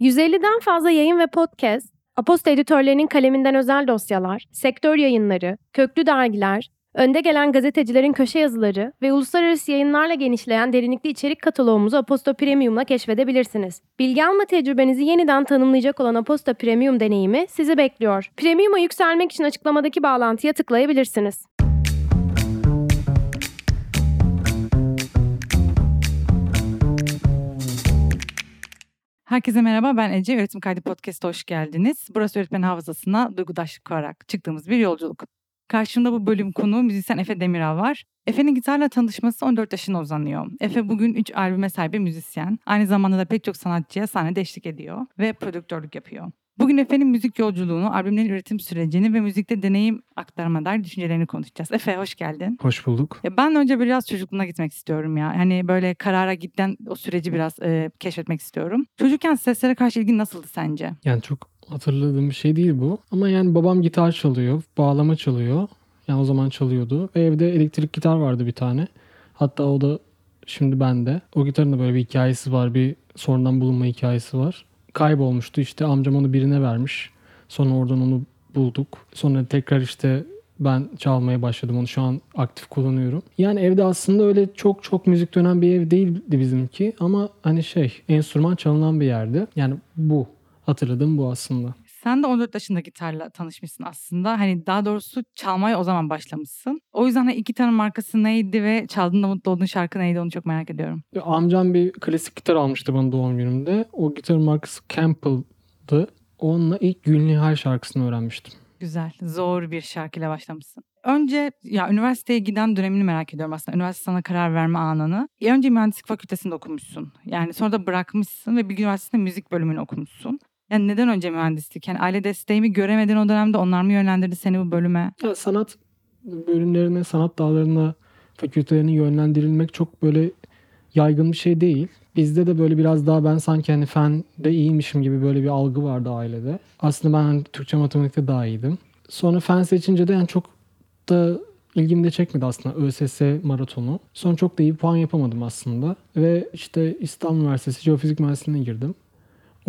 150'den fazla yayın ve podcast, Aposta editörlerinin kaleminden özel dosyalar, sektör yayınları, köklü dergiler, önde gelen gazetecilerin köşe yazıları ve uluslararası yayınlarla genişleyen derinlikli içerik kataloğumuzu Aposta Premium'la keşfedebilirsiniz. Bilgi alma tecrübenizi yeniden tanımlayacak olan Aposta Premium deneyimi sizi bekliyor. Premium'a yükselmek için açıklamadaki bağlantıya tıklayabilirsiniz. Herkese merhaba ben Ece. Öğretim Kaydı Podcast'a hoş geldiniz. Burası öğretmen hafızasına duygudaşlık kurarak çıktığımız bir yolculuk. Karşımda bu bölüm konu müzisyen Efe Demiral var. Efe'nin gitarla tanışması 14 yaşına uzanıyor. Efe bugün 3 albüme sahip bir müzisyen. Aynı zamanda da pek çok sanatçıya sahnede eşlik ediyor ve prodüktörlük yapıyor. Bugün Efe'nin müzik yolculuğunu, albümlerin üretim sürecini ve müzikte deneyim aktarma dair düşüncelerini konuşacağız. Efe hoş geldin. Hoş bulduk. Ya ben önce biraz çocukluğuna gitmek istiyorum ya. Hani böyle karara giden o süreci biraz e, keşfetmek istiyorum. Çocukken seslere karşı ilgin nasıldı sence? Yani çok hatırladığım bir şey değil bu. Ama yani babam gitar çalıyor, bağlama çalıyor. Yani o zaman çalıyordu. Ve evde elektrik gitar vardı bir tane. Hatta o da şimdi bende. O gitarın da böyle bir hikayesi var. Bir sonradan bulunma hikayesi var. Kaybolmuştu işte amcam onu birine vermiş. Sonra oradan onu bulduk. Sonra tekrar işte ben çalmaya başladım. Onu şu an aktif kullanıyorum. Yani evde aslında öyle çok çok müzik dönen bir ev değildi bizimki. Ama hani şey enstrüman çalınan bir yerdi. Yani bu. Hatırladığım bu aslında. Sen de 14 yaşında gitarla tanışmışsın aslında. Hani daha doğrusu çalmaya o zaman başlamışsın. O yüzden hani iki tane markası neydi ve çaldığında mutlu olduğun şarkı neydi onu çok merak ediyorum. Amcam bir klasik gitar almıştı bana doğum günümde. O gitarın markası Campbell'dı. Onunla ilk Gülnihal şarkısını öğrenmiştim. Güzel. Zor bir şarkıyla başlamışsın. Önce ya üniversiteye giden dönemini merak ediyorum aslında. Üniversite sana karar verme anını. Ya önce mühendislik fakültesinde okumuşsun. Yani sonra da bırakmışsın ve Bilgi Üniversitesi'nde müzik bölümünü okumuşsun. Yani neden önce mühendislik? Yani aile desteğimi göremedin o dönemde onlar mı yönlendirdi seni bu bölüme? Ya sanat bölümlerine, sanat dallarına, fakültelerine yönlendirilmek çok böyle yaygın bir şey değil. Bizde de böyle biraz daha ben sanki hani fende iyiymişim gibi böyle bir algı vardı ailede. Aslında ben hani Türkçe matematikte daha iyiydim. Sonra fen seçince de yani çok da ilgimi de çekmedi aslında ÖSS maratonu. Sonra çok da iyi puan yapamadım aslında. Ve işte İstanbul Üniversitesi Jeofizik Mühendisliğine girdim.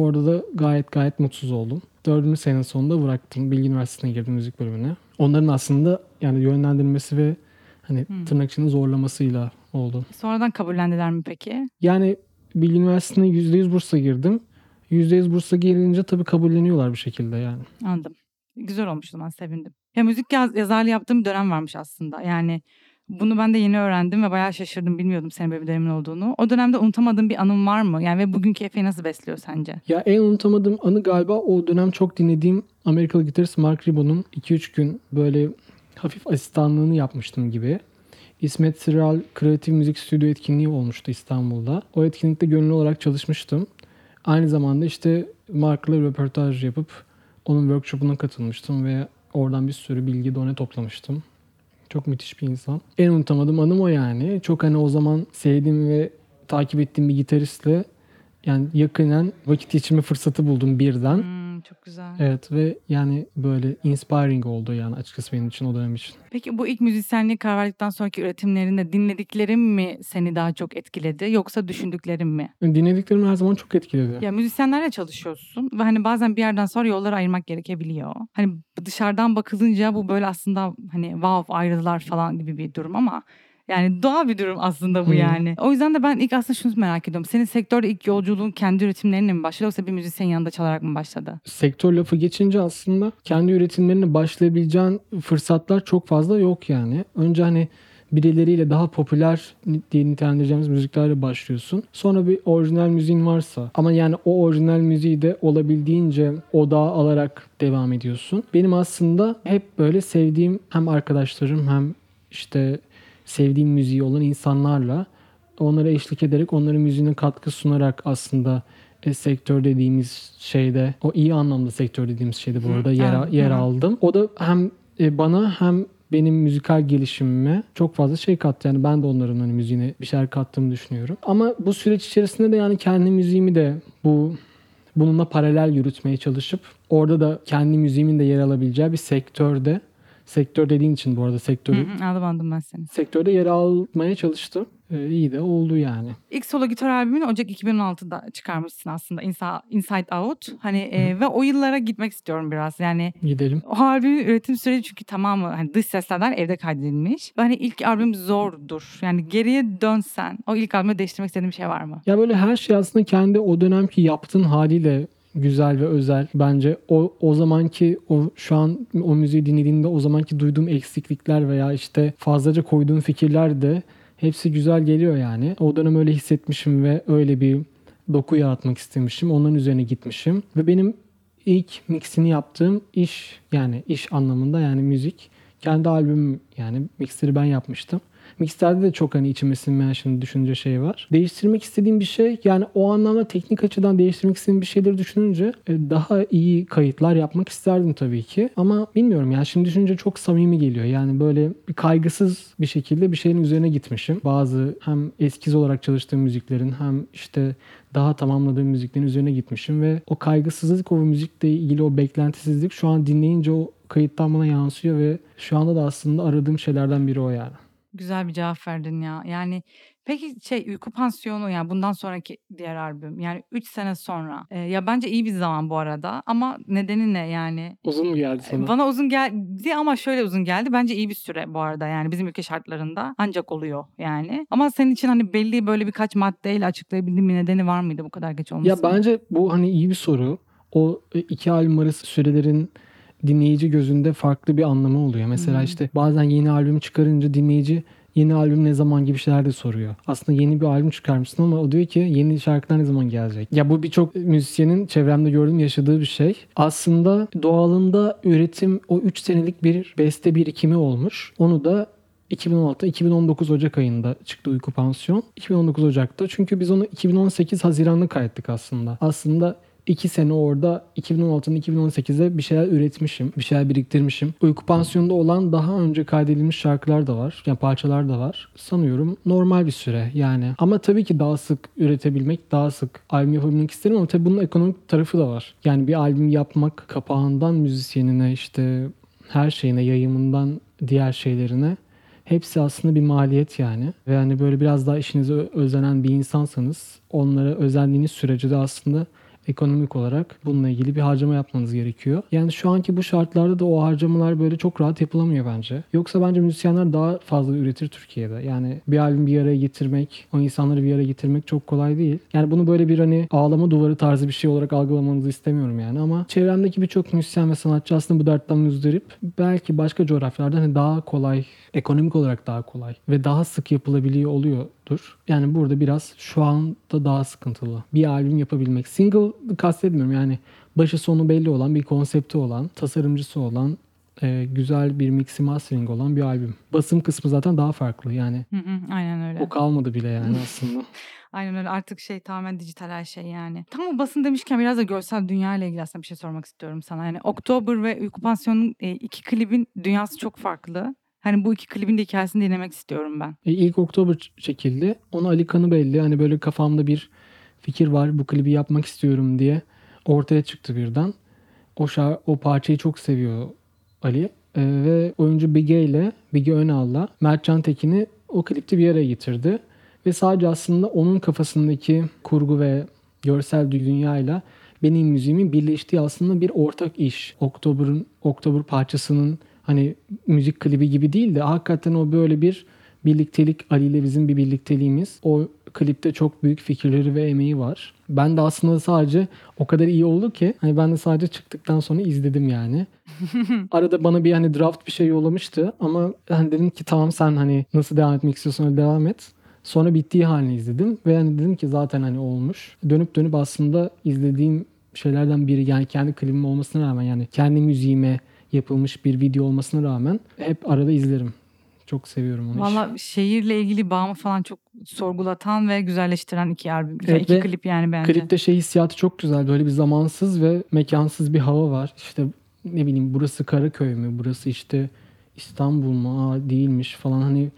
Orada da gayet gayet mutsuz oldum. Dördüncü senenin sonunda bıraktım. Bilgi Üniversitesi'ne girdim müzik bölümüne. Onların aslında yani yönlendirmesi ve hani hmm. tırnak içinde zorlamasıyla oldu. Sonradan kabullendiler mi peki? Yani Bilgi Üniversitesi'ne %100 bursa girdim. %100 bursa gelince tabii kabulleniyorlar bir şekilde yani. Anladım. Güzel olmuş o zaman sevindim. Ya müzik yaz, yazarlığı yaptığım bir dönem varmış aslında. Yani bunu ben de yeni öğrendim ve bayağı şaşırdım. Bilmiyordum senin böyle bir olduğunu. O dönemde unutamadığın bir anın var mı? Yani ve bugünkü Efe'yi nasıl besliyor sence? Ya en unutamadığım anı galiba o dönem çok dinlediğim Amerikalı gitarist Mark Ribon'un 2-3 gün böyle hafif asistanlığını yapmıştım gibi. İsmet Sıral Kreatif Müzik Stüdyo etkinliği olmuştu İstanbul'da. O etkinlikte gönüllü olarak çalışmıştım. Aynı zamanda işte Mark'la röportaj yapıp onun workshop'una katılmıştım ve oradan bir sürü bilgi done toplamıştım. Çok müthiş bir insan. En unutamadığım anım o yani. Çok hani o zaman sevdiğim ve takip ettiğim bir gitaristle yani yakinen vakit geçirme fırsatı buldum birden. Hmm, çok güzel. Evet ve yani böyle inspiring oldu yani açıkçası benim için o dönem için. Peki bu ilk müzisyenliği karar verdikten sonraki üretimlerinde dinlediklerin mi seni daha çok etkiledi yoksa düşündüklerin mi? Dinlediklerim her zaman çok etkiledi. Ya müzisyenlerle çalışıyorsun ve hani bazen bir yerden sonra yolları ayırmak gerekebiliyor. Hani dışarıdan bakılınca bu böyle aslında hani wow ayrıldılar falan gibi bir durum ama yani doğal bir durum aslında bu hmm. yani. O yüzden de ben ilk aslında şunu merak ediyorum. Senin sektörde ilk yolculuğun kendi üretimlerinle mi başladı yoksa bir müzisyen yanında çalarak mı başladı? Sektör lafı geçince aslında kendi üretimlerine başlayabileceğin fırsatlar çok fazla yok yani. Önce hani birileriyle daha popüler diye nitelendireceğimiz müziklerle başlıyorsun. Sonra bir orijinal müziğin varsa ama yani o orijinal müziği de olabildiğince odağa alarak devam ediyorsun. Benim aslında hep böyle sevdiğim hem arkadaşlarım hem işte sevdiğim müziği olan insanlarla onlara eşlik ederek onların müziğine katkı sunarak aslında e, sektör dediğimiz şeyde o iyi anlamda sektör dediğimiz şeyde bu arada yer, yer aldım. O da hem e, bana hem benim müzikal gelişimime çok fazla şey kattı. Yani ben de onların hani müziğine bir şeyler kattığımı düşünüyorum. Ama bu süreç içerisinde de yani kendi müziğimi de bu bununla paralel yürütmeye çalışıp orada da kendi müziğimin de yer alabileceği bir sektörde sektör dediğin için bu arada sektörü hı hı, aldım ben seni. Sektörde yer almaya çalıştım e, iyi de oldu yani. İlk solo gitar albümünü Ocak 2016'da çıkarmışsın aslında Insa- Inside Out. Hani e, ve o yıllara gitmek istiyorum biraz. Yani Gidelim. o albümün üretim süreci çünkü tamamı hani dış seslerden evde kaydedilmiş. Ve hani ilk albüm zordur. Yani geriye dönsen o ilk albümü değiştirmek istediğin bir şey var mı? Ya böyle her şey aslında kendi o dönemki yaptığın haliyle güzel ve özel. Bence o o zamanki o şu an o müziği dinlediğimde o zamanki duyduğum eksiklikler veya işte fazlaca koyduğum fikirler de hepsi güzel geliyor yani. O dönem öyle hissetmişim ve öyle bir doku yaratmak istemişim. Onların üzerine gitmişim ve benim ilk mixini yaptığım iş yani iş anlamında yani müzik kendi albümüm yani mixleri ben yapmıştım. Mixlerde de çok hani içime sinmeyen şimdi düşünce şey var. Değiştirmek istediğim bir şey yani o anlamda teknik açıdan değiştirmek istediğim bir şeyleri düşününce e, daha iyi kayıtlar yapmak isterdim tabii ki. Ama bilmiyorum yani şimdi düşününce çok samimi geliyor. Yani böyle bir kaygısız bir şekilde bir şeyin üzerine gitmişim. Bazı hem eskiz olarak çalıştığım müziklerin hem işte daha tamamladığım müziklerin üzerine gitmişim ve o kaygısızlık o müzikle ilgili o beklentisizlik şu an dinleyince o kayıttan bana yansıyor ve şu anda da aslında aradığım şeylerden biri o yani. Güzel bir cevap verdin ya. Yani peki şey Uyku Pansiyonu yani bundan sonraki diğer albüm yani 3 sene sonra. E, ya bence iyi bir zaman bu arada ama nedeni ne yani? Uzun mu geldi sana? Bana uzun geldi ama şöyle uzun geldi. Bence iyi bir süre bu arada yani bizim ülke şartlarında ancak oluyor yani. Ama senin için hani belli böyle birkaç maddeyle açıklayabildiğin bir nedeni var mıydı bu kadar geç Ya olmasının? bence bu hani iyi bir soru. O e, iki albüm arası sürelerin dinleyici gözünde farklı bir anlamı oluyor. Mesela Hı. işte bazen yeni albüm çıkarınca dinleyici yeni albüm ne zaman gibi şeyler de soruyor. Aslında yeni bir albüm çıkarmışsın ama o diyor ki yeni şarkılar ne zaman gelecek? Ya bu birçok müzisyenin çevremde gördüğüm yaşadığı bir şey. Aslında doğalında üretim o 3 senelik bir beste birikimi olmuş. Onu da 2016-2019 Ocak ayında çıktı Uyku Pansiyon. 2019 Ocak'ta. Çünkü biz onu 2018 Haziran'da kaydettik aslında. Aslında 2 sene orada 2016'dan 2018'e bir şeyler üretmişim. Bir şeyler biriktirmişim. Uyku Pansiyonu'nda olan daha önce kaydedilmiş şarkılar da var. Yani parçalar da var. Sanıyorum normal bir süre yani. Ama tabii ki daha sık üretebilmek, daha sık albüm yapabilmek isterim ama tabii bunun ekonomik tarafı da var. Yani bir albüm yapmak kapağından müzisyenine işte her şeyine, yayımından diğer şeylerine hepsi aslında bir maliyet yani. Ve yani böyle biraz daha işinize özenen bir insansanız onlara özendiğiniz sürece de aslında ekonomik olarak bununla ilgili bir harcama yapmanız gerekiyor. Yani şu anki bu şartlarda da o harcamalar böyle çok rahat yapılamıyor bence. Yoksa bence müzisyenler daha fazla üretir Türkiye'de. Yani bir albüm bir araya getirmek, o insanları bir araya getirmek çok kolay değil. Yani bunu böyle bir hani ağlama duvarı tarzı bir şey olarak algılamanızı istemiyorum yani ama çevremdeki birçok müzisyen ve sanatçı aslında bu dertten müzdarip. Belki başka coğrafyalarda hani daha kolay, ekonomik olarak daha kolay ve daha sık yapılabiliyor oluyordur. Yani burada biraz şu anda daha sıkıntılı. Bir albüm yapabilmek. Single kastetmiyorum yani başı sonu belli olan bir konsepti olan, tasarımcısı olan, e, güzel bir mixi mastering olan bir albüm. Basım kısmı zaten daha farklı yani. Hı hı, aynen öyle. O kalmadı bile yani aslında. Aynen öyle artık şey tamamen dijital her şey yani. Tam o basın demişken biraz da görsel dünya ile ilgili aslında bir şey sormak istiyorum sana. Yani Oktober ve Uyku e, iki klibin dünyası çok farklı. Hani bu iki klibin de hikayesini dinlemek istiyorum ben. E, ilk Oktober çekildi. Onu Ali Kanı belli. Hani böyle kafamda bir fikir var. Bu klibi yapmak istiyorum diye ortaya çıktı birden. O şar o parçayı çok seviyor Ali. E, ve oyuncu Bige ile Bige Önal'la Mertcan Tekin'i o klipte bir araya getirdi. Ve sadece aslında onun kafasındaki kurgu ve görsel dünyayla benim müziğimin birleştiği aslında bir ortak iş. Oktober'ın Oktober parçasının hani müzik klibi gibi değil de hakikaten o böyle bir birliktelik Ali ile bizim bir birlikteliğimiz. O klipte çok büyük fikirleri ve emeği var. Ben de aslında sadece o kadar iyi oldu ki hani ben de sadece çıktıktan sonra izledim yani. Arada bana bir hani draft bir şey yollamıştı ama hani dedim ki tamam sen hani nasıl devam etmek istiyorsan öyle devam et. Sonra bittiği halini izledim ve hani dedim ki zaten hani olmuş. Dönüp dönüp aslında izlediğim şeylerden biri yani kendi klibim olmasına rağmen yani kendi müziğime yapılmış bir video olmasına rağmen hep arada izlerim. Çok seviyorum onu. Valla şehirle ilgili bağımı falan çok sorgulatan ve güzelleştiren iki albüm. Evet iki klip yani bence. Klipte şey hissiyatı çok güzel. Böyle bir zamansız ve mekansız bir hava var. İşte ne bileyim burası Karaköy mü? Burası işte İstanbul mu? Aa, değilmiş falan hani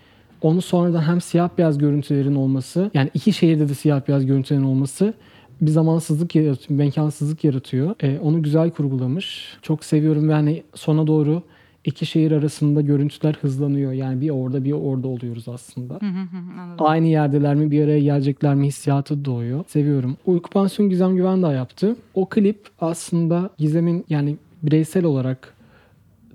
onu sonradan hem siyah beyaz görüntülerin olması yani iki şehirde de siyah beyaz görüntülerin olması bir zamansızlık yaratıyor, mekansızlık yaratıyor. Ee, onu güzel kurgulamış. Çok seviyorum ve hani sona doğru iki şehir arasında görüntüler hızlanıyor. Yani bir orada bir orada oluyoruz aslında. Hı hı. Aynı yerdeler mi bir araya gelecekler mi hissiyatı doğuyor. Seviyorum. Uyku Pansiyon Gizem Güven daha yaptı. O klip aslında Gizem'in yani bireysel olarak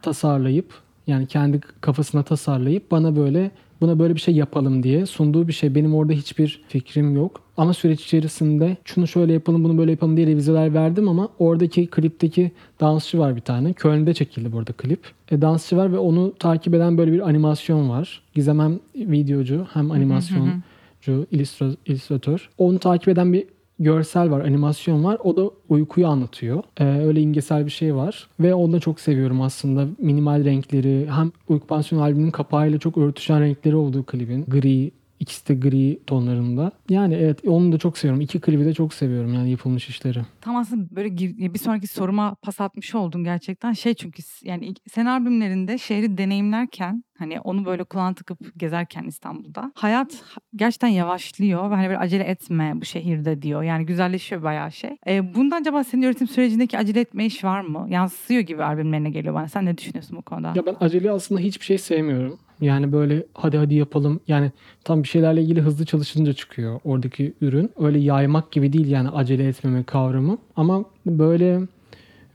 tasarlayıp yani kendi kafasına tasarlayıp bana böyle buna böyle bir şey yapalım diye sunduğu bir şey. Benim orada hiçbir fikrim yok. Ama süreç içerisinde şunu şöyle yapalım bunu böyle yapalım diye revizeler verdim ama oradaki klipteki dansçı var bir tane. Köln'de çekildi burada klip. E, dansçı var ve onu takip eden böyle bir animasyon var. Gizem hem videocu hem animasyoncu, illüstra- illüstratör. Onu takip eden bir görsel var, animasyon var. O da uykuyu anlatıyor. Ee, öyle imgesel bir şey var. Ve onu da çok seviyorum aslında. Minimal renkleri, hem Uyku Pansiyon albümünün kapağıyla çok örtüşen renkleri olduğu klibin. Gri, ikisi de gri tonlarında. Yani evet onu da çok seviyorum. İki klibi de çok seviyorum yani yapılmış işleri. Tam aslında böyle bir sonraki soruma pas atmış oldun gerçekten. Şey çünkü yani sen albümlerinde şehri deneyimlerken hani onu böyle kulağına takıp gezerken İstanbul'da hayat ha- gerçekten yavaşlıyor ve hani böyle acele etme bu şehirde diyor. Yani güzelleşiyor bayağı şey. Ee, bundan acaba senin üretim sürecindeki acele etme iş var mı? Yansıyor gibi albümlerine geliyor bana. Sen ne düşünüyorsun bu konuda? Ya ben acele aslında hiçbir şey sevmiyorum. Yani böyle hadi hadi yapalım. Yani tam bir şeylerle ilgili hızlı çalışınca çıkıyor oradaki ürün. Öyle yaymak gibi değil yani acele etmeme kavramı. Ama böyle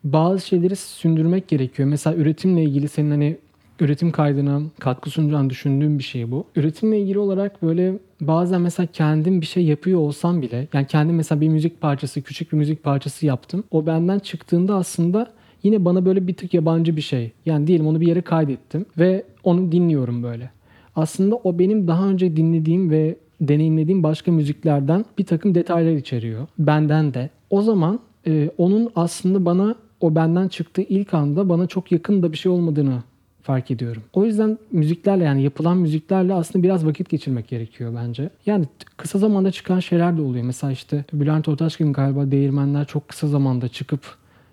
bazı şeyleri sündürmek gerekiyor. Mesela üretimle ilgili senin hani üretim kaydına katkı sunacağını düşündüğüm bir şey bu. Üretimle ilgili olarak böyle bazen mesela kendim bir şey yapıyor olsam bile yani kendim mesela bir müzik parçası, küçük bir müzik parçası yaptım. O benden çıktığında aslında yine bana böyle bir tık yabancı bir şey. Yani diyelim onu bir yere kaydettim ve onu dinliyorum böyle. Aslında o benim daha önce dinlediğim ve deneyimlediğim başka müziklerden bir takım detaylar içeriyor. Benden de. O zaman e, onun aslında bana o benden çıktığı ilk anda bana çok yakın da bir şey olmadığını fark ediyorum. O yüzden müziklerle yani yapılan müziklerle aslında biraz vakit geçirmek gerekiyor bence. Yani kısa zamanda çıkan şeyler de oluyor. Mesela işte Bülent Ortaçgil'in galiba Değirmenler çok kısa zamanda çıkıp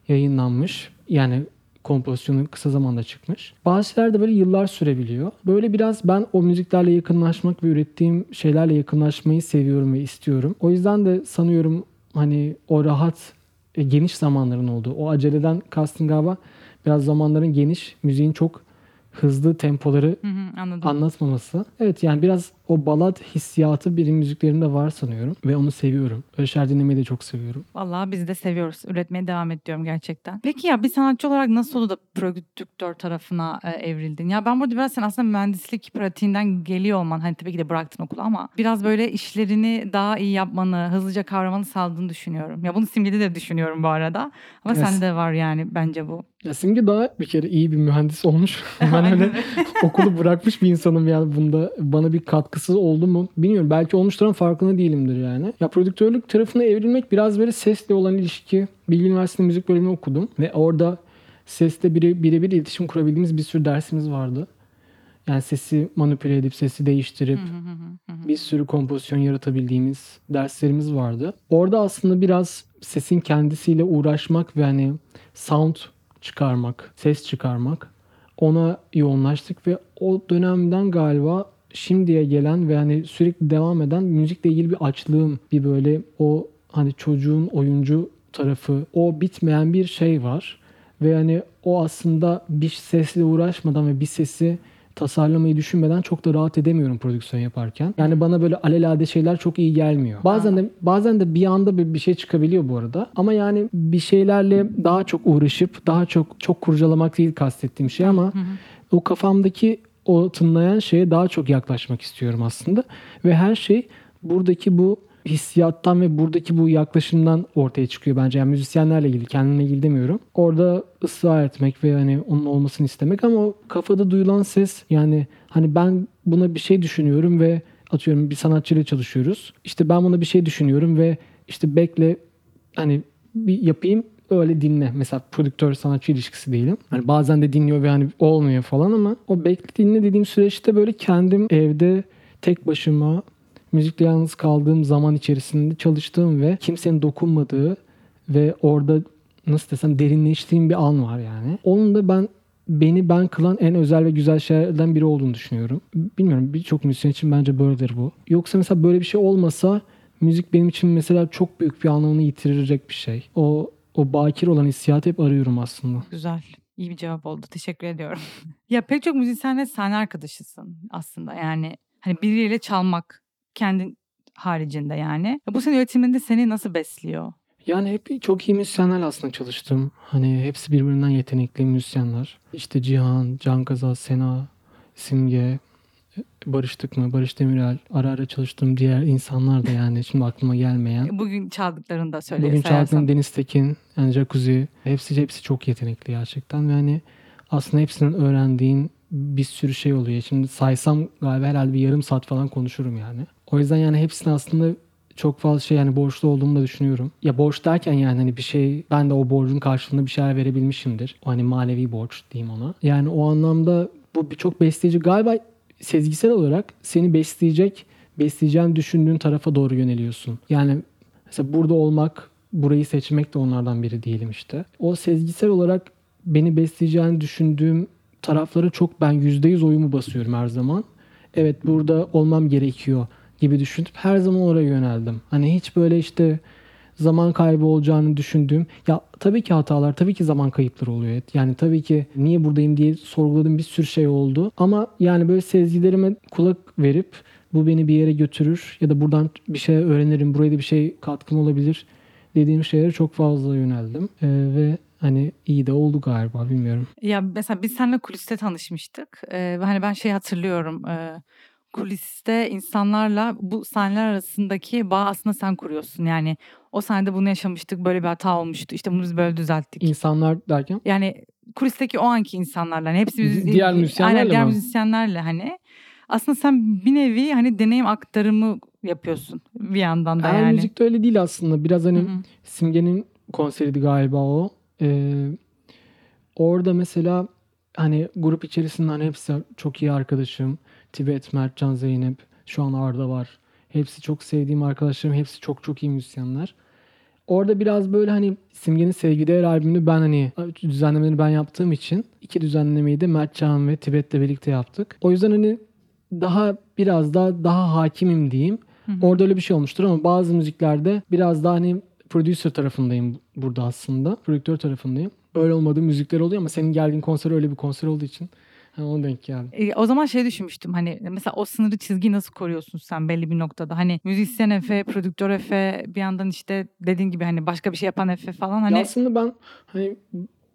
yayınlanmış. Yani kompozisyonu kısa zamanda çıkmış. Bazı şeyler de böyle yıllar sürebiliyor. Böyle biraz ben o müziklerle yakınlaşmak ve ürettiğim şeylerle yakınlaşmayı seviyorum ve istiyorum. O yüzden de sanıyorum hani o rahat, e, geniş zamanların olduğu. O aceleden kastım galiba biraz zamanların geniş, müziğin çok hızlı tempoları Hı hı, anladım. anlatmaması. Evet yani biraz o balad hissiyatı benim müziklerimde var sanıyorum. Ve onu seviyorum. Şeyler dinlemeyi de çok seviyorum. Vallahi biz de seviyoruz. Üretmeye devam ediyorum gerçekten. Peki ya bir sanatçı olarak nasıl oldu da prodüktör tarafına e, evrildin? Ya ben burada biraz sen aslında mühendislik pratiğinden geliyor olman. Hani tabii ki de bıraktın okulu ama biraz böyle işlerini daha iyi yapmanı, hızlıca kavramanı sağladığını düşünüyorum. Ya bunu Simge'de de düşünüyorum bu arada. Ama Evet. sende de var yani bence bu. Ya Simge daha bir kere iyi bir mühendis olmuş. ben öyle okulu bırakmış bir insanım yani bunda bana bir katkısı oldu mu bilmiyorum. Belki olmuştur ama farkında değilimdir yani. Ya prodüktörlük tarafına evrilmek biraz böyle sesle olan ilişki. Bilgi Üniversitesi'nde müzik bölümünü okudum ve orada sesle bire, birebir iletişim kurabildiğimiz bir sürü dersimiz vardı. Yani sesi manipüle edip sesi değiştirip bir sürü kompozisyon yaratabildiğimiz derslerimiz vardı. Orada aslında biraz sesin kendisiyle uğraşmak ve hani sound çıkarmak, ses çıkarmak ona yoğunlaştık ve o dönemden galiba şimdiye gelen ve hani sürekli devam eden müzikle ilgili bir açlığım, bir böyle o hani çocuğun oyuncu tarafı, o bitmeyen bir şey var. Ve hani o aslında bir sesle uğraşmadan ve bir sesi tasarlamayı düşünmeden çok da rahat edemiyorum prodüksiyon yaparken. Yani bana böyle alelade şeyler çok iyi gelmiyor. Bazen de bazen de bir anda bir, bir şey çıkabiliyor bu arada. Ama yani bir şeylerle daha çok uğraşıp daha çok çok kurcalamak değil kastettiğim şey ama o kafamdaki o tınlayan şeye daha çok yaklaşmak istiyorum aslında. Ve her şey buradaki bu hissiyattan ve buradaki bu yaklaşımdan ortaya çıkıyor bence. Yani müzisyenlerle ilgili, kendimle ilgili demiyorum. Orada ısrar etmek ve hani onun olmasını istemek ama o kafada duyulan ses yani hani ben buna bir şey düşünüyorum ve atıyorum bir sanatçıyla çalışıyoruz. İşte ben buna bir şey düşünüyorum ve işte bekle hani bir yapayım öyle dinle. Mesela prodüktör sanatçı ilişkisi değilim. Hani bazen de dinliyor ve hani olmuyor falan ama o bekle dinle dediğim süreçte böyle kendim evde tek başıma müzikle yalnız kaldığım zaman içerisinde çalıştığım ve kimsenin dokunmadığı ve orada nasıl desem derinleştiğim bir an var yani. Onun da ben beni ben kılan en özel ve güzel şeylerden biri olduğunu düşünüyorum. Bilmiyorum birçok müzisyen için bence böyledir bu. Yoksa mesela böyle bir şey olmasa müzik benim için mesela çok büyük bir anlamını yitirecek bir şey. O o bakir olan hissiyatı hep arıyorum aslında. Güzel. İyi bir cevap oldu. Teşekkür ediyorum. ya pek çok müzisyenle sahne arkadaşısın aslında. Yani hani biriyle çalmak kendin haricinde yani. Bu senin üretiminde seni nasıl besliyor? Yani hep çok iyi müzisyenlerle aslında çalıştım. Hani hepsi birbirinden yetenekli müzisyenler. İşte Cihan, Can Kaza, Sena, Simge, barıştık mı? Barış Demirel. Ara ara çalıştığım diğer insanlar da yani şimdi aklıma gelmeyen. Bugün çaldıklarını da söyle. Bugün çaldığım Deniz Tekin, yani Jacuzzi. Hepsi, hepsi çok yetenekli gerçekten. Ve hani aslında hepsinden öğrendiğin bir sürü şey oluyor. Şimdi saysam galiba herhalde bir yarım saat falan konuşurum yani. O yüzden yani hepsine aslında çok fazla şey yani borçlu olduğumu da düşünüyorum. Ya borç derken yani hani bir şey ben de o borcun karşılığında bir şeyler verebilmişimdir. O hani manevi borç diyeyim ona. Yani o anlamda bu bir çok besleyici galiba sezgisel olarak seni besleyecek, besleyeceğini düşündüğün tarafa doğru yöneliyorsun. Yani mesela burada olmak, burayı seçmek de onlardan biri diyelim işte. O sezgisel olarak beni besleyeceğini düşündüğüm taraflara çok ben %100 oyumu basıyorum her zaman. Evet burada olmam gerekiyor gibi düşünüp her zaman oraya yöneldim. Hani hiç böyle işte zaman kaybı olacağını düşündüğüm ya tabii ki hatalar tabii ki zaman kayıpları oluyor. Yani tabii ki niye buradayım diye sorguladığım bir sürü şey oldu. Ama yani böyle sezgilerime kulak verip bu beni bir yere götürür ya da buradan bir şey öğrenirim. Buraya da bir şey katkım olabilir dediğim şeylere çok fazla yöneldim. Ee, ve hani iyi de oldu galiba bilmiyorum. Ya mesela biz seninle kuliste tanışmıştık. Ee, hani ben şey hatırlıyorum. E, kuliste insanlarla bu sahneler arasındaki bağ aslında sen kuruyorsun. Yani o sahnede bunu yaşamıştık, böyle bir hata olmuştu. İşte bunu biz böyle düzelttik. İnsanlar derken? Yani kulisteki o anki insanlarla hani hepsi müzi- Diğer müzisyenlerle Aynen, diğer mi? müzisyenlerle hani. Aslında sen bir nevi hani deneyim aktarımı yapıyorsun bir yandan da Her yani. müzikte öyle değil aslında. Biraz hani Hı hı. Simge'nin konseriydi galiba o. Ee, orada mesela hani grup içerisinde hani hepsi çok iyi arkadaşım. Tibet, Mertcan, Zeynep, şu an Arda var. Hepsi çok sevdiğim arkadaşlarım. Hepsi çok çok iyi müzisyenler. Orada biraz böyle hani Simge'nin Sevgi Değer albümünü ben hani düzenlemelerini ben yaptığım için iki düzenlemeyi de Mertcan ve Tibet'le birlikte yaptık. O yüzden hani daha biraz daha daha hakimim diyeyim. Hı hı. Orada öyle bir şey olmuştur ama bazı müziklerde biraz daha hani producer tarafındayım burada aslında. Prodüktör tarafındayım. Öyle olmadığı müzikler oluyor ama senin geldiğin konser öyle bir konser olduğu için ona denk geldi. E, o zaman şey düşünmüştüm hani mesela o sınırı çizgiyi nasıl koruyorsun sen belli bir noktada? Hani müzisyen Efe, prodüktör Efe bir yandan işte dediğin gibi hani başka bir şey yapan Efe falan hani Ya aslında ben hani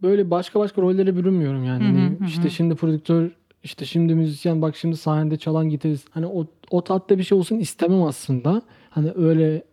böyle başka başka rollere bürünmüyorum yani. Hı hı, Hani hı hı. işte şimdi prodüktör işte şimdi müzisyen bak şimdi sahnede çalan gitarist. Hani o, o tatta bir şey olsun istemem aslında. Hani öyle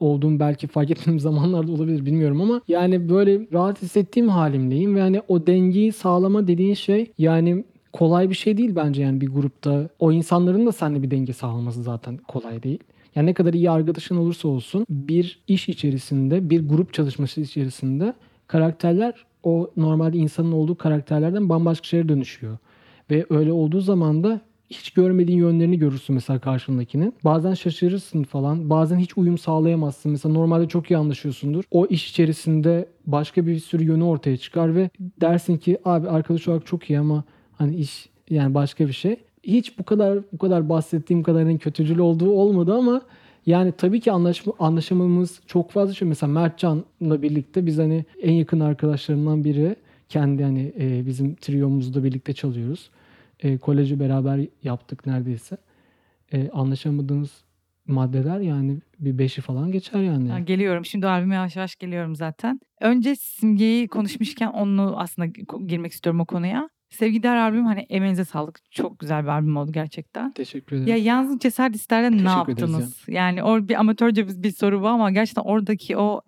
olduğum belki fark ettiğim zamanlarda olabilir bilmiyorum ama yani böyle rahat hissettiğim halimdeyim ve hani o dengeyi sağlama dediğin şey yani kolay bir şey değil bence yani bir grupta. O insanların da seninle bir denge sağlaması zaten kolay değil. Yani ne kadar iyi arkadaşın olursa olsun bir iş içerisinde, bir grup çalışması içerisinde karakterler o normalde insanın olduğu karakterlerden bambaşka şeylere dönüşüyor. Ve öyle olduğu zaman da hiç görmediğin yönlerini görürsün mesela karşındakinin. Bazen şaşırırsın falan. Bazen hiç uyum sağlayamazsın. Mesela normalde çok iyi anlaşıyorsundur. O iş içerisinde başka bir sürü yönü ortaya çıkar ve dersin ki abi arkadaş olarak çok iyi ama hani iş yani başka bir şey. Hiç bu kadar bu kadar bahsettiğim kadarının kötücül olduğu olmadı ama yani tabii ki anlaşma, anlaşamamız çok fazla şey. Mesela Mertcan'la birlikte biz hani en yakın arkadaşlarımdan biri. Kendi hani e, bizim triyomuzda birlikte çalıyoruz. E, koleji beraber yaptık neredeyse. E, anlaşamadığımız maddeler yani bir beşi falan geçer yani. Ha, geliyorum. Şimdi albüme yavaş yavaş geliyorum zaten. Önce Simge'yi konuşmuşken onu aslında girmek istiyorum o konuya. Sevgi Değer albüm hani emeğinize sağlık. Çok güzel bir albüm oldu gerçekten. Teşekkür ederim. Ya yalnız cesaret isterle ne yaptınız? Yani or bir amatörce bir, bir soru bu ama gerçekten oradaki o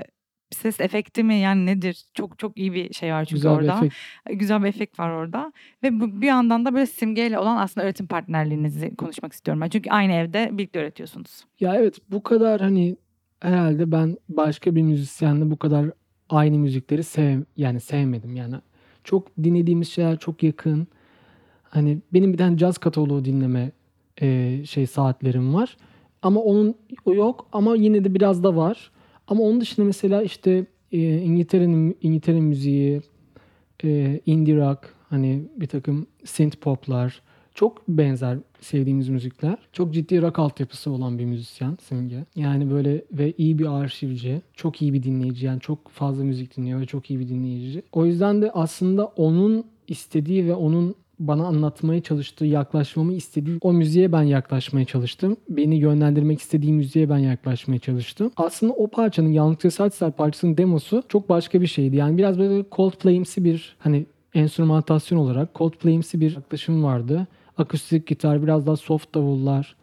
ses efekti mi yani nedir? Çok çok iyi bir şey var çünkü Güzel bir orada. efekt. Güzel bir efekt var orada. Ve bu, bir yandan da böyle simgeyle olan aslında öğretim partnerliğinizi konuşmak istiyorum ben. Çünkü aynı evde birlikte öğretiyorsunuz. Ya evet bu kadar hani herhalde ben başka bir müzisyenle bu kadar aynı müzikleri sev yani sevmedim. Yani çok dinlediğimiz şeyler çok yakın. Hani benim bir tane caz kataloğu dinleme e, şey saatlerim var. Ama onun o yok ama yine de biraz da var. Ama onun dışında mesela işte e, İngiltere'nin İngiltere müziği, e, indie rock, hani bir takım synth poplar çok benzer sevdiğimiz müzikler. Çok ciddi rock altyapısı olan bir müzisyen Simge. Yani böyle ve iyi bir arşivci, çok iyi bir dinleyici. Yani çok fazla müzik dinliyor ve çok iyi bir dinleyici. O yüzden de aslında onun istediği ve onun bana anlatmaya çalıştığı, yaklaşmamı istediği o müziğe ben yaklaşmaya çalıştım. Beni yönlendirmek istediği müziğe ben yaklaşmaya çalıştım. Aslında o parçanın Yalnızca Saçsar parçasının demosu çok başka bir şeydi. Yani biraz böyle Coldplay'imsi bir hani enstrümantasyon olarak Coldplay'imsi bir yaklaşım vardı. Akustik gitar, biraz daha soft davullar,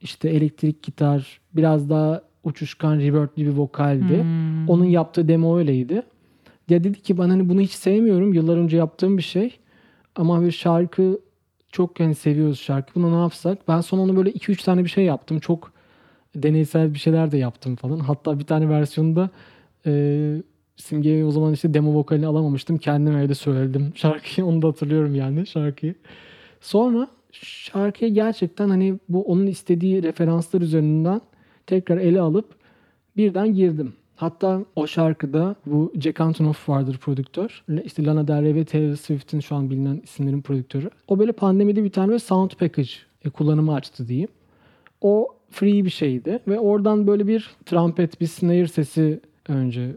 işte elektrik gitar, biraz daha uçuşkan reverb'li bir vokaldi. Hmm. Onun yaptığı demo öyleydi. Ya dedi ki ben hani bunu hiç sevmiyorum. Yıllar önce yaptığım bir şey. Ama bir şarkı çok yani seviyoruz şarkı. Bunu ne yapsak? Ben sonra onu böyle 2-3 tane bir şey yaptım. Çok deneysel bir şeyler de yaptım falan. Hatta bir tane versiyonunda e, Simge'ye o zaman işte demo vokalini alamamıştım. Kendim evde söyledim şarkıyı. Onu da hatırlıyorum yani şarkıyı. Sonra şarkıyı gerçekten hani bu onun istediği referanslar üzerinden tekrar ele alıp birden girdim. Hatta o şarkıda bu Jack Antonoff vardır prodüktör. İşte Lana Del Rey ve Taylor Swift'in şu an bilinen isimlerin prodüktörü. O böyle pandemide bir tane sound package e, kullanımı açtı diyeyim. O free bir şeydi ve oradan böyle bir trumpet, bir snare sesi önce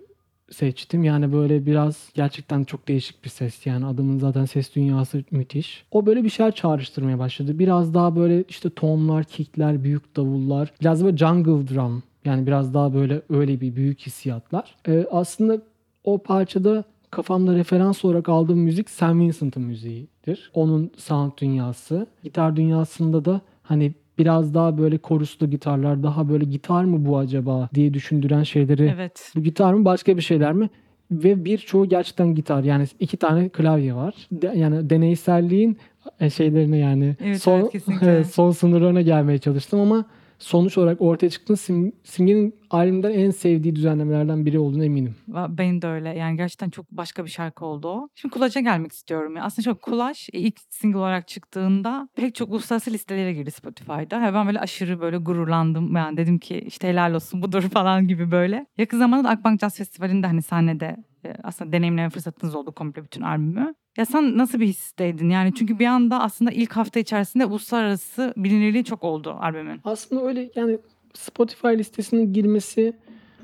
seçtim. Yani böyle biraz gerçekten çok değişik bir ses. Yani adamın zaten ses dünyası müthiş. O böyle bir şeyler çağrıştırmaya başladı. Biraz daha böyle işte tonlar, kickler, büyük davullar. Biraz böyle jungle drum. Yani biraz daha böyle öyle bir büyük hissiyatlar. Ee, aslında o parçada kafamda referans olarak aldığım müzik Sam Vincent'ın müziğidir. Onun sound dünyası. Gitar dünyasında da hani biraz daha böyle koruslu gitarlar, daha böyle gitar mı bu acaba diye düşündüren şeyleri Evet. bu gitar mı başka bir şeyler mi? Ve birçoğu gerçekten gitar. Yani iki tane klavye var. De- yani deneyselliğin e, şeylerine yani Evet, son, evet, kesinlikle. son sınırlarına gelmeye çalıştım ama sonuç olarak ortaya çıktığında Sim, Simge'nin albümden en sevdiği düzenlemelerden biri olduğunu eminim. Benim de öyle. Yani gerçekten çok başka bir şarkı oldu o. Şimdi Kulaç'a gelmek istiyorum. Ya. Aslında çok Kulaç e, ilk single olarak çıktığında pek çok uluslararası listelere girdi Spotify'da. Ve ben böyle aşırı böyle gururlandım. Yani dedim ki işte helal olsun budur falan gibi böyle. Yakın zamanda da Akbank Jazz Festivali'nde hani sahnede aslında deneyimleme fırsatınız oldu komple bütün albümü. Ya sen nasıl bir histeydin? Yani çünkü bir anda aslında ilk hafta içerisinde uluslararası bilinirliği çok oldu albümün. Aslında öyle yani Spotify listesine girmesi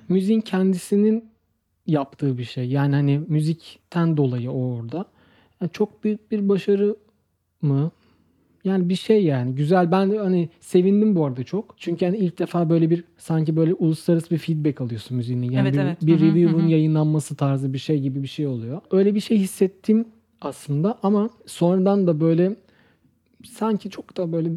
müziğin kendisinin yaptığı bir şey. Yani hani müzikten dolayı o orada. Yani çok büyük bir başarı mı? Yani bir şey yani. Güzel. Ben de hani sevindim bu arada çok. Çünkü hani ilk defa böyle bir sanki böyle uluslararası bir feedback alıyorsun müziğinin. Yani Evet, bir, evet. bir review'un yayınlanması tarzı bir şey gibi bir şey oluyor. Öyle bir şey hissettim aslında ama sonradan da böyle sanki çok da böyle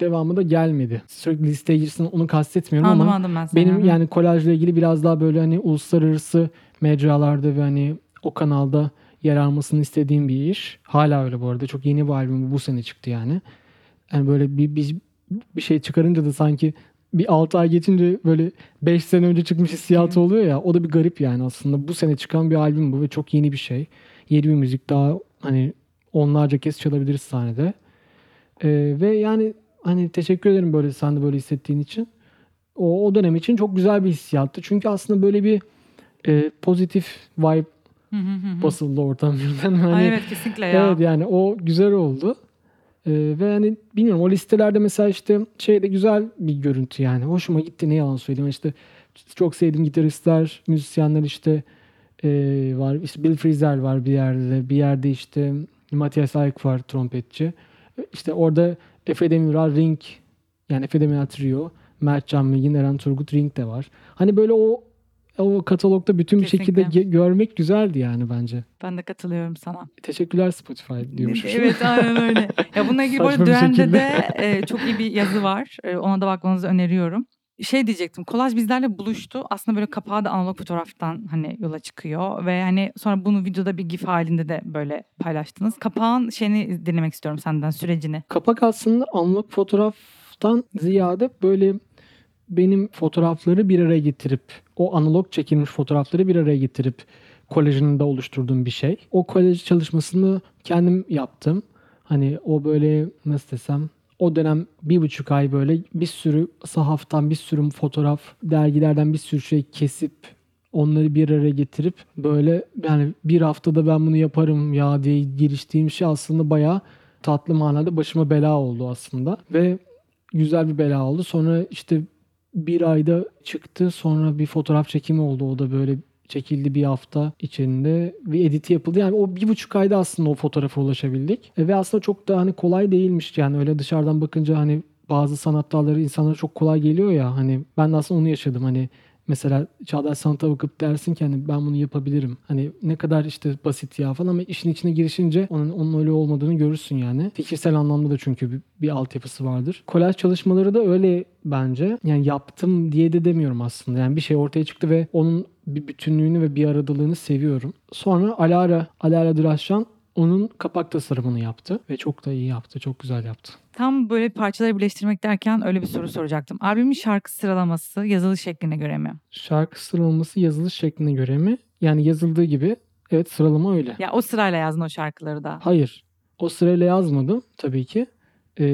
devamı da gelmedi. Sürekli listeye girsin onu kastetmiyorum Anladım ama anladım ben seni. benim yani kolajla ilgili biraz daha böyle hani uluslararası mecralarda ve hani o kanalda yer almasını istediğim bir iş. Hala öyle bu arada. Çok yeni bir albüm bu sene çıktı yani. Yani böyle bir, bir, bir şey çıkarınca da sanki bir 6 ay geçince böyle 5 sene önce çıkmış hissiyatı oluyor ya. O da bir garip yani aslında. Bu sene çıkan bir albüm bu ve çok yeni bir şey. Yeni bir müzik daha hani onlarca kez çalabiliriz sahnede. Ee, ve yani hani teşekkür ederim böyle sen de böyle hissettiğin için. O, o dönem için çok güzel bir hissiyattı. Çünkü aslında böyle bir e, pozitif vibe. Basıldı ortam birden. Hani, Ay evet kesinlikle ya. Evet yani o güzel oldu. Ee, ve hani bilmiyorum o listelerde mesela işte şeyde güzel bir görüntü yani. Hoşuma gitti ne yalan söyleyeyim. İşte çok sevdiğim gitaristler, müzisyenler işte e, var. İşte Bill Frisell var bir yerde. Bir yerde işte Matthias Ayk var trompetçi. İşte orada Efe Demiral Ring yani Efe Demiral Trio, Mert Can Bilgin, Eren Turgut Ring de var. Hani böyle o o katalogda bütün bir şekilde Kesinlikle. görmek güzeldi yani bence. Ben de katılıyorum sana. Teşekkürler Spotify diyormuşum. Evet aynen öyle. Ya bununla ilgili Düğen'de şekilde. de e, çok iyi bir yazı var. E, ona da bakmanızı öneriyorum. Şey diyecektim. Kolaj bizlerle buluştu. Aslında böyle kapağı da analog fotoğraftan hani yola çıkıyor. Ve hani sonra bunu videoda bir gif halinde de böyle paylaştınız. Kapağın şeyini dinlemek istiyorum senden sürecini. Kapak aslında analog fotoğraftan ziyade böyle benim fotoğrafları bir araya getirip o analog çekilmiş fotoğrafları bir araya getirip kolajında oluşturduğum bir şey. O kolaj çalışmasını kendim yaptım. Hani o böyle nasıl desem o dönem bir buçuk ay böyle bir sürü sahaftan bir sürü fotoğraf dergilerden bir sürü şey kesip onları bir araya getirip böyle yani bir haftada ben bunu yaparım ya diye giriştiğim şey aslında bayağı tatlı manada başıma bela oldu aslında. Ve güzel bir bela oldu. Sonra işte bir ayda çıktı. Sonra bir fotoğraf çekimi oldu. O da böyle çekildi bir hafta içinde bir editi yapıldı. Yani o bir buçuk ayda aslında o fotoğrafa ulaşabildik. E, ve aslında çok da hani kolay değilmiş yani öyle dışarıdan bakınca hani bazı sanat dalları insanlara çok kolay geliyor ya hani ben de aslında onu yaşadım hani mesela çağdaş sanata bakıp dersin ki hani ben bunu yapabilirim. Hani ne kadar işte basit ya falan ama işin içine girişince onun, onun öyle olmadığını görürsün yani. Fikirsel anlamda da çünkü bir, bir altyapısı vardır. Kolaj çalışmaları da öyle bence. Yani yaptım diye de demiyorum aslında. Yani bir şey ortaya çıktı ve onun bir bütünlüğünü ve bir aradılığını seviyorum. Sonra Alara, Alara Draşan onun kapak tasarımını yaptı ve çok da iyi yaptı. Çok güzel yaptı. Tam böyle parçaları birleştirmek derken öyle bir soru soracaktım. Albümün şarkı sıralaması yazılı şekline göre mi? Şarkı sıralaması yazılış şekline göre mi? Yani yazıldığı gibi evet sıralama öyle. Ya o sırayla yazdın o şarkıları da. Hayır. O sırayla yazmadım tabii ki. Ee,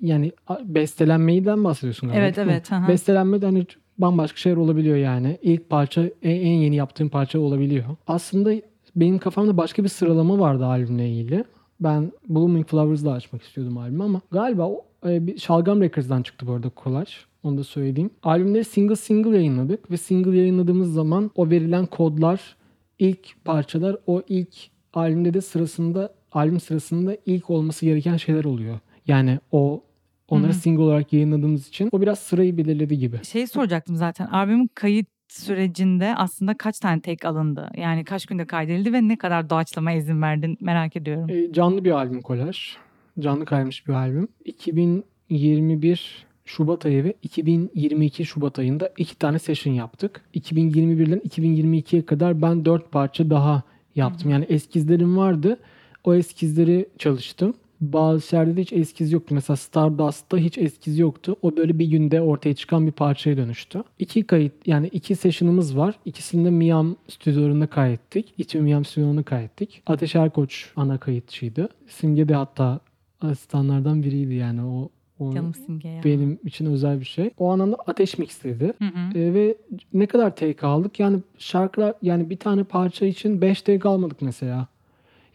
yani bestelenmeyden bahsediyorsun galiba. Evet evet. hı. Bestelenme de hani bambaşka şeyler olabiliyor yani. İlk parça en, en yeni yaptığım parça olabiliyor. Aslında benim kafamda başka bir sıralama vardı albümle ilgili. Ben Blooming Flowers'la açmak istiyordum albümü ama galiba o, e, bir Şalgam Records'dan çıktı bu arada kolaj. Onu da söyleyeyim. Albümleri single single yayınladık ve single yayınladığımız zaman o verilen kodlar ilk parçalar o ilk albümde de sırasında albüm sırasında ilk olması gereken şeyler oluyor. Yani o onları Hı hı. single olarak yayınladığımız için o biraz sırayı belirledi gibi. Şeyi soracaktım zaten. Albümün kayıt sürecinde aslında kaç tane take alındı? Yani kaç günde kaydedildi ve ne kadar doğaçlama izin verdin merak ediyorum. E, canlı bir albüm kolaj. Canlı kaymış bir albüm. 2021 Şubat ayı ve 2022 Şubat ayında iki tane session yaptık. 2021'den 2022'ye kadar ben dört parça daha yaptım. Yani eskizlerim vardı. O eskizleri çalıştım. Bazı şeylerde de hiç eskiz yoktu. Mesela Stardust'ta hiç eskiz yoktu. O böyle bir günde ortaya çıkan bir parçaya dönüştü. İki kayıt yani iki session'ımız var. İkisini de Miam stüdyolarında kaydettik. İTÜ Miam stüdyolarında kaydettik. Ateş Erkoç ana kayıtçıydı. Simge de hatta asistanlardan biriydi yani o o Canım Simge ya. benim için özel bir şey. O anlamda Ateş mixledi. Hı hı. Ee, ve ne kadar take aldık? Yani şarkılar yani bir tane parça için 5 take almadık mesela.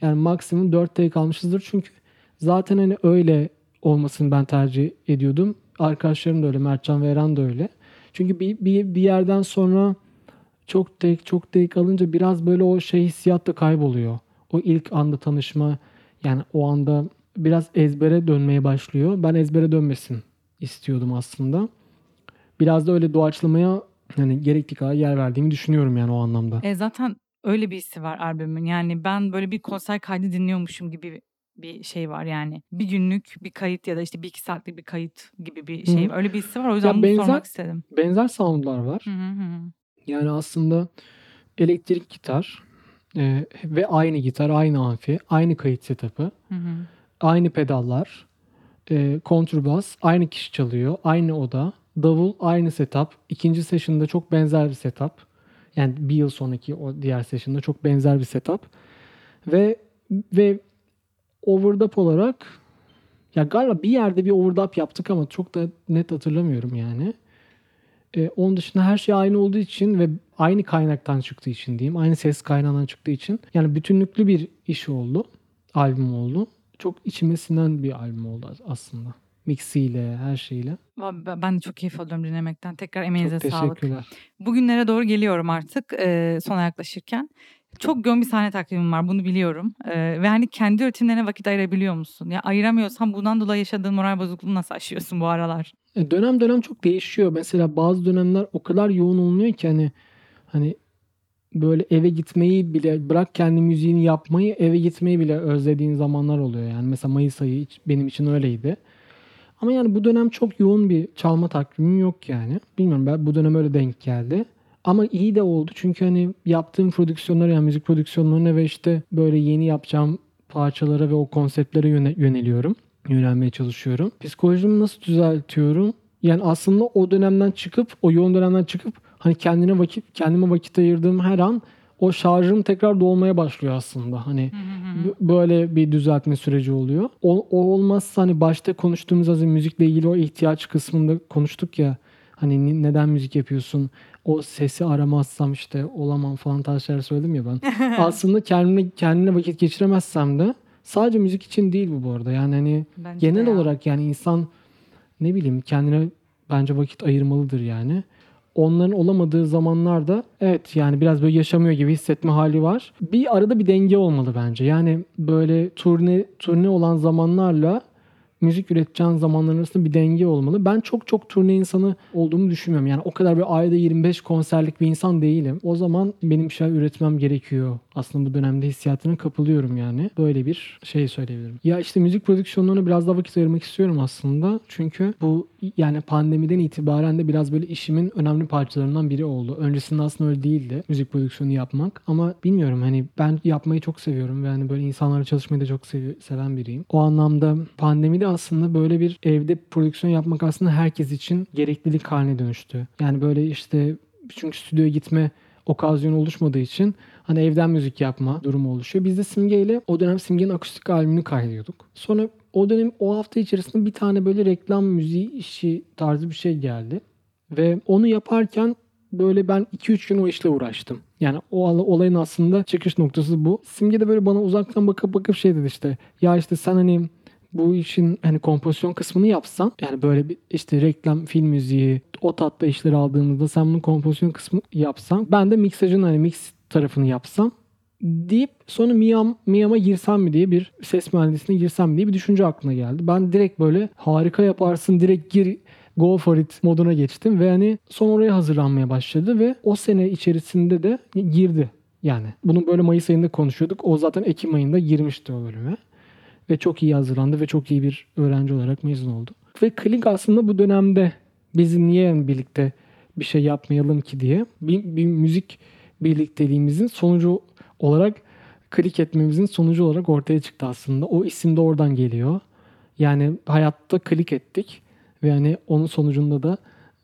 Yani maksimum 4 take almışızdır çünkü zaten hani öyle olmasını ben tercih ediyordum. Arkadaşlarım da öyle, Mertcan ve Eren de öyle. Çünkü bir, bir, bir yerden sonra çok take çok take alınca biraz böyle o şey hissiyat da kayboluyor. O ilk anda tanışma yani o anda biraz ezbere dönmeye başlıyor. Ben ezbere dönmesin istiyordum aslında. Biraz da öyle doğaçlamaya hani gerekli kadar yer verdiğimi düşünüyorum yani o anlamda. E zaten öyle bir hissi var albümün. Yani ben böyle bir konser kaydı dinliyormuşum gibi bir şey var yani. Bir günlük bir kayıt ya da işte bir iki saatlik bir kayıt gibi bir şey. Hı. Öyle bir hissi var. O yüzden Ya bunu benzer- sormak istedim. Benzer soundlar var. Hı hı hı. Yani aslında elektrik gitar e, ve aynı gitar, aynı amfi, aynı kayıt setup'ı, Hı hı. aynı pedallar, e, kontrbas, aynı kişi çalıyor, aynı oda, davul aynı setup. İkinci session'da çok benzer bir setup. Yani bir yıl sonraki o diğer session'da çok benzer bir setup. Ve ve overdub olarak ya galiba bir yerde bir overdub yaptık ama çok da net hatırlamıyorum yani. E, onun dışında her şey aynı olduğu için ve aynı kaynaktan çıktığı için diyeyim. Aynı ses kaynağından çıktığı için. Yani bütünlüklü bir iş oldu. Albüm oldu. Çok içime sinen bir albüm oldu aslında. Mixiyle, her şeyle. Ben de çok keyif alıyorum dinlemekten. Tekrar emeğinize Çok sağlık. Bugünlere doğru geliyorum artık e, sona yaklaşırken. Çok yoğun bir sahne takvimim var bunu biliyorum. E, ve hani kendi rutinlerine vakit ayırabiliyor musun? Ya ayıramıyorsan bundan dolayı yaşadığın moral bozukluğunu nasıl aşıyorsun bu aralar? E, Dönem dönem çok değişiyor. Mesela bazı dönemler o kadar yoğun olunuyor ki hani hani böyle eve gitmeyi bile bırak kendi müziğini yapmayı eve gitmeyi bile özlediğin zamanlar oluyor. Yani mesela Mayıs ayı benim için öyleydi. Ama yani bu dönem çok yoğun bir çalma takvimim yok yani. Bilmiyorum ben bu dönem öyle denk geldi. Ama iyi de oldu çünkü hani yaptığım prodüksiyonlara yani müzik prodüksiyonlarına ve işte böyle yeni yapacağım parçalara ve o konseptlere yöne- yöneliyorum. Yönelmeye çalışıyorum. Psikolojimi nasıl düzeltiyorum? Yani aslında o dönemden çıkıp, o yoğun dönemden çıkıp hani kendine vakit, kendime vakit ayırdığım her an o şarjım tekrar dolmaya başlıyor aslında. Hani b- böyle bir düzeltme süreci oluyor. O, o olmazsa hani başta konuştuğumuz az müzikle ilgili o ihtiyaç kısmında konuştuk ya. Hani ni- neden müzik yapıyorsun? O sesi aramazsam işte olamam falan tarzı şeyler söyledim ya ben. aslında kendine kendine vakit geçiremezsem de sadece müzik için değil bu bu arada. Yani hani Bence genel ya. olarak yani insan ne bileyim kendine bence vakit ayırmalıdır yani. onların olamadığı zamanlarda evet yani biraz böyle yaşamıyor gibi hissetme hali var. Bir arada bir denge olmalı bence. Yani böyle turne turne olan zamanlarla müzik üreteceğin zamanların arasında bir denge olmalı. Ben çok çok turne insanı olduğumu düşünmüyorum. Yani o kadar bir ayda 25 konserlik bir insan değilim. O zaman benim bir şey üretmem gerekiyor. Aslında bu dönemde hissiyatına kapılıyorum yani. Böyle bir şey söyleyebilirim. Ya işte müzik prodüksiyonlarına biraz daha vakit ayırmak istiyorum aslında. Çünkü bu yani pandemiden itibaren de biraz böyle işimin önemli parçalarından biri oldu. Öncesinde aslında öyle değildi müzik prodüksiyonu yapmak. Ama bilmiyorum hani ben yapmayı çok seviyorum ve hani böyle insanlarla çalışmayı da çok sevi- seven biriyim. O anlamda pandemide aslında böyle bir evde prodüksiyon yapmak aslında herkes için gereklilik haline dönüştü. Yani böyle işte çünkü stüdyoya gitme okazyonu oluşmadığı için hani evden müzik yapma durumu oluşuyor. Biz de Simge ile o dönem Simge'nin akustik albümünü kaydediyorduk. Sonra o dönem o hafta içerisinde bir tane böyle reklam müziği işi tarzı bir şey geldi. Ve onu yaparken böyle ben 2-3 gün o işle uğraştım. Yani o olayın aslında çıkış noktası bu. Simge de böyle bana uzaktan bakıp bakıp şey dedi işte. Ya işte sen hani bu işin hani kompozisyon kısmını yapsan yani böyle bir işte reklam, film müziği, o tatta işleri aldığımızda sen bunun kompozisyon kısmını yapsan ben de miksajın hani mix tarafını yapsam deyip sonra Miam, Miam'a girsem mi diye bir ses mühendisliğine girsem mi diye bir düşünce aklına geldi. Ben direkt böyle harika yaparsın direkt gir go for it moduna geçtim ve hani son oraya hazırlanmaya başladı ve o sene içerisinde de girdi. Yani bunu böyle Mayıs ayında konuşuyorduk. O zaten Ekim ayında girmişti o bölüme. Ve çok iyi hazırlandı ve çok iyi bir öğrenci olarak mezun oldu. Ve Kling aslında bu dönemde bizi niye birlikte bir şey yapmayalım ki diye bir, bir müzik birlikteliğimizin sonucu olarak klik etmemizin sonucu olarak ortaya çıktı aslında. O isim de oradan geliyor. Yani hayatta klik ettik ve yani onun sonucunda da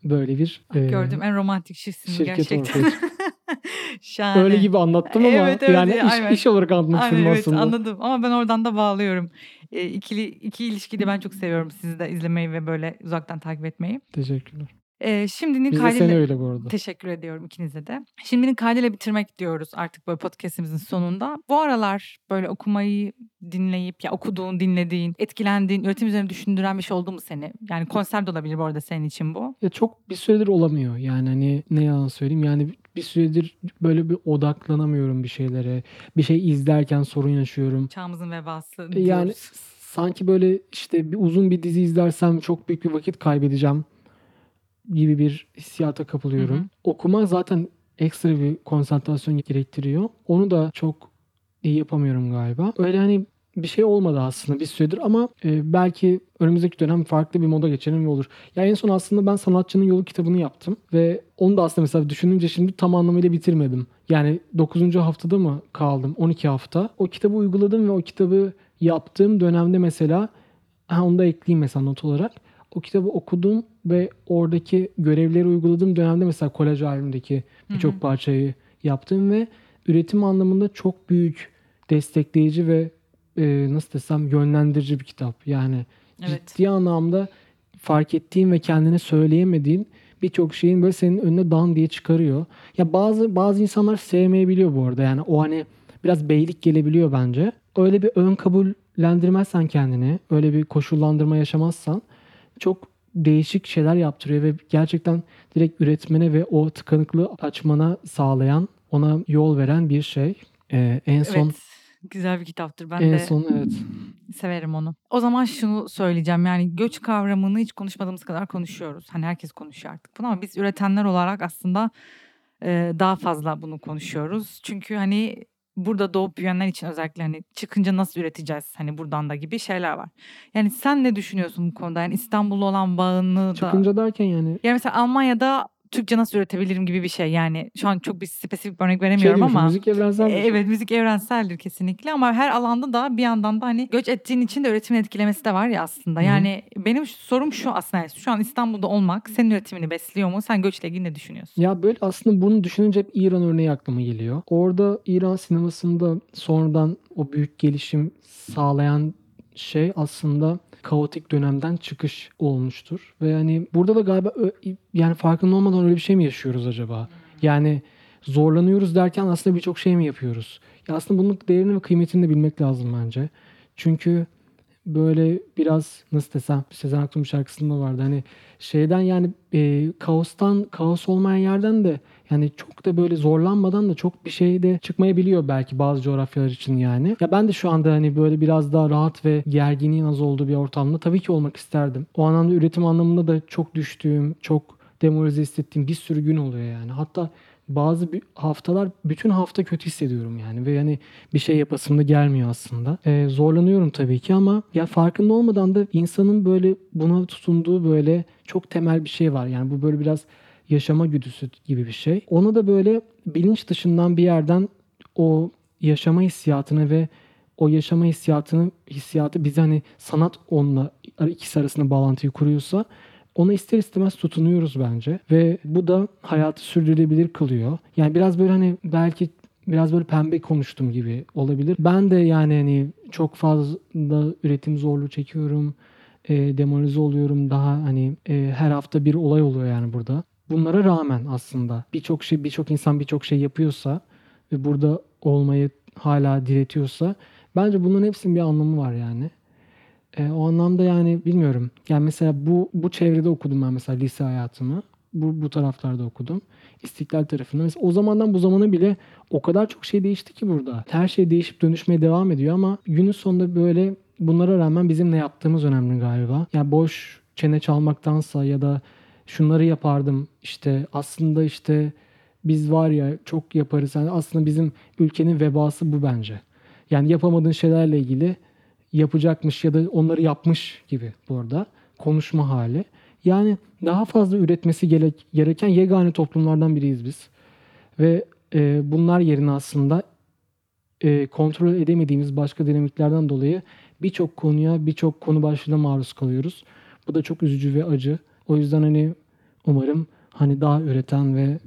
böyle bir e, Gördüğüm en romantik şirket gerçekten. ortaya çıktı. Şahane. Öyle gibi anlattım ama Evet, evet, yani iş, iş olarak istedim evet aslında. anladım ama ben oradan da bağlıyorum. E, ikili iki ilişkiyi de ben çok seviyorum sizi de izlemeyi ve böyle uzaktan takip etmeyi. Teşekkürler. E, şimdinin Biz kaydıyla öyle bu arada. teşekkür ediyorum ikinize de. Şimdinin kaydıyla bitirmek diyoruz artık böyle podcastimizin sonunda. Bu aralar böyle okumayı dinleyip ya okuduğun, dinlediğin, etkilendiğin, üretim üzerine düşündüren bir şey oldu mu seni? Yani konser de olabilir bu arada senin için bu. Ya çok bir süredir olamıyor. Yani hani ne yalan söyleyeyim. Yani bir süredir böyle bir odaklanamıyorum bir şeylere. Bir şey izlerken sorun yaşıyorum. Çağımızın vebası Yani diyoruz. sanki böyle işte bir uzun bir dizi izlersem çok büyük bir vakit kaybedeceğim gibi bir hissiyata kapılıyorum. Hı hı. Okuma zaten ekstra bir konsantrasyon gerektiriyor. Onu da çok iyi yapamıyorum galiba. Öyle hani bir şey olmadı aslında bir süredir ama e, belki önümüzdeki dönem farklı bir moda geçelim ve olur. Ya en son aslında ben Sanatçının Yolu kitabını yaptım ve onu da aslında mesela düşününce şimdi tam anlamıyla bitirmedim. Yani 9. haftada mı kaldım? 12 hafta. O kitabı uyguladım ve o kitabı yaptığım dönemde mesela ha, onu da ekleyeyim mesela not olarak. O kitabı okudum ve oradaki görevleri uyguladığım dönemde mesela kolaj halimdeki birçok parçayı yaptım ve üretim anlamında çok büyük destekleyici ve e, nasıl desem yönlendirici bir kitap. Yani Evet. ciddi anlamda fark ettiğin ve kendine söyleyemediğin birçok şeyin böyle senin önüne dan diye çıkarıyor. Ya bazı bazı insanlar sevmeyebiliyor bu arada. Yani o hani biraz beylik gelebiliyor bence. Öyle bir ön kabullendirmezsen kendini, öyle bir koşullandırma yaşamazsan çok değişik şeyler yaptırıyor ve gerçekten direkt üretmene ve o tıkanıklığı açmana sağlayan, ona yol veren bir şey. Ee, en son Evet. Güzel bir kitaptır. Ben en de son evet. severim onu. O zaman şunu söyleyeceğim. Yani göç kavramını hiç konuşmadığımız kadar konuşuyoruz. Hani herkes konuşuyor artık bunu ama biz üretenler olarak aslında e, daha fazla bunu konuşuyoruz. Çünkü hani burada doğup büyüyenler için özellikle hani çıkınca nasıl üreteceğiz hani buradan da gibi şeyler var. Yani sen ne düşünüyorsun bu konuda? Yani İstanbul'la olan bağını da... Çıkınca derken yani Yani mesela Almanya'da Türkçe nasıl üretebilirim gibi bir şey. Yani şu an çok bir spesifik bir örnek şey veremiyorum diyormuşum, ama. müzik evrensel E, şey. Evet müzik evrenseldir kesinlikle ama her alanda da bir yandan da hani göç ettiğin için de üretimin etkilemesi de var ya aslında. Hı hı. Yani benim sorum şu aslında yani şu an İstanbul'da olmak senin üretimini besliyor mu? Sen göçle ilgili ne düşünüyorsun? Ya böyle aslında bunu düşününce hep İran örneği aklıma geliyor. Orada İran sinemasında sonradan o büyük gelişim sağlayan şey aslında kaotik dönemden çıkış olmuştur. Ve yani burada da galiba yani farkında olmadan öyle bir şey mi yaşıyoruz acaba? Yani zorlanıyoruz derken aslında birçok şey mi yapıyoruz? Ya aslında bunun değerini ve kıymetini de bilmek lazım bence. Çünkü böyle biraz nasıl desem Sezen Aksu'nun şarkısında vardı. Hani şeyden yani e, kaostan kaos olmayan yerden de yani çok da böyle zorlanmadan da çok bir şey de çıkmayabiliyor belki bazı coğrafyalar için yani. Ya ben de şu anda hani böyle biraz daha rahat ve gerginliğin az olduğu bir ortamda tabii ki olmak isterdim. O anlamda üretim anlamında da çok düştüğüm, çok demoralize hissettiğim bir sürü gün oluyor yani. Hatta bazı haftalar bütün hafta kötü hissediyorum yani ve yani bir şey yapasım da gelmiyor aslında. Ee, zorlanıyorum tabii ki ama ya farkında olmadan da insanın böyle buna tutunduğu böyle çok temel bir şey var. Yani bu böyle biraz yaşama güdüsü gibi bir şey. Onu da böyle bilinç dışından bir yerden o yaşama hissiyatını ve o yaşama hissiyatını hissiyatı bize hani sanat onunla ikisi arasında bağlantıyı kuruyorsa ona ister istemez tutunuyoruz bence ve bu da hayatı sürdürülebilir kılıyor. Yani biraz böyle hani belki biraz böyle pembe konuştum gibi olabilir. Ben de yani hani çok fazla üretim zorluğu çekiyorum. E, demoralize oluyorum. Daha hani e, her hafta bir olay oluyor yani burada. Bunlara rağmen aslında birçok şey birçok insan birçok şey yapıyorsa ve burada olmayı hala diretiyorsa bence bunların hepsinin bir anlamı var yani. E, o anlamda yani bilmiyorum. Yani mesela bu bu çevrede okudum ben mesela lise hayatımı. Bu bu taraflarda okudum. İstiklal tarafında. Mesela o zamandan bu zamana bile o kadar çok şey değişti ki burada. Her şey değişip dönüşmeye devam ediyor ama günün sonunda böyle bunlara rağmen bizim ne yaptığımız önemli galiba. Yani boş çene çalmaktansa ya da şunları yapardım işte aslında işte biz var ya çok yaparız. Yani aslında bizim ülkenin vebası bu bence. Yani yapamadığın şeylerle ilgili yapacakmış ya da onları yapmış gibi bu arada konuşma hali. Yani daha fazla üretmesi gerek, gereken yegane toplumlardan biriyiz biz. Ve e, bunlar yerine aslında e, kontrol edemediğimiz başka dinamiklerden dolayı birçok konuya, birçok konu başlığına maruz kalıyoruz. Bu da çok üzücü ve acı. O yüzden hani umarım hani daha üreten ve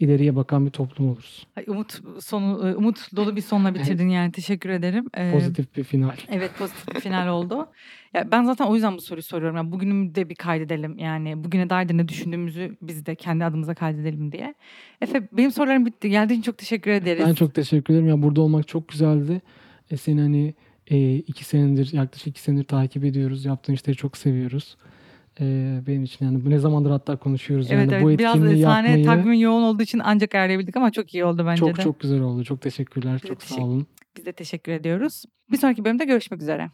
ileriye bakan bir toplum oluruz. Ay, umut sonu umut dolu bir sonla bitirdin yani teşekkür ederim. Ee, Pozitif bir final. Evet pozitif bir final oldu. Ya ben zaten o yüzden bu soruyu soruyorum. Yani bugünü de bir kaydedelim. Yani bugüne dair de ne düşündüğümüzü biz de kendi adımıza kaydedelim diye. Efe benim sorularım bitti. Geldiğin için çok teşekkür ederiz. Ben çok teşekkür ederim. Ya burada olmak çok güzeldi. E, seni hani e, iki senedir yaklaşık iki senedir takip ediyoruz. Yaptığın işleri çok seviyoruz. E, benim için yani bu ne zamandır hatta konuşuyoruz. Evet, yani evet. bu biraz etkinliği sahne yapmayı takvimin yoğun olduğu için ancak ayarlayabildik ama çok iyi oldu bence çok de. çok güzel oldu. Çok teşekkürler. Biz Çok sağ teşekkür- olun. Biz de teşekkür ediyoruz. Bir sonraki bölümde görüşmek üzere.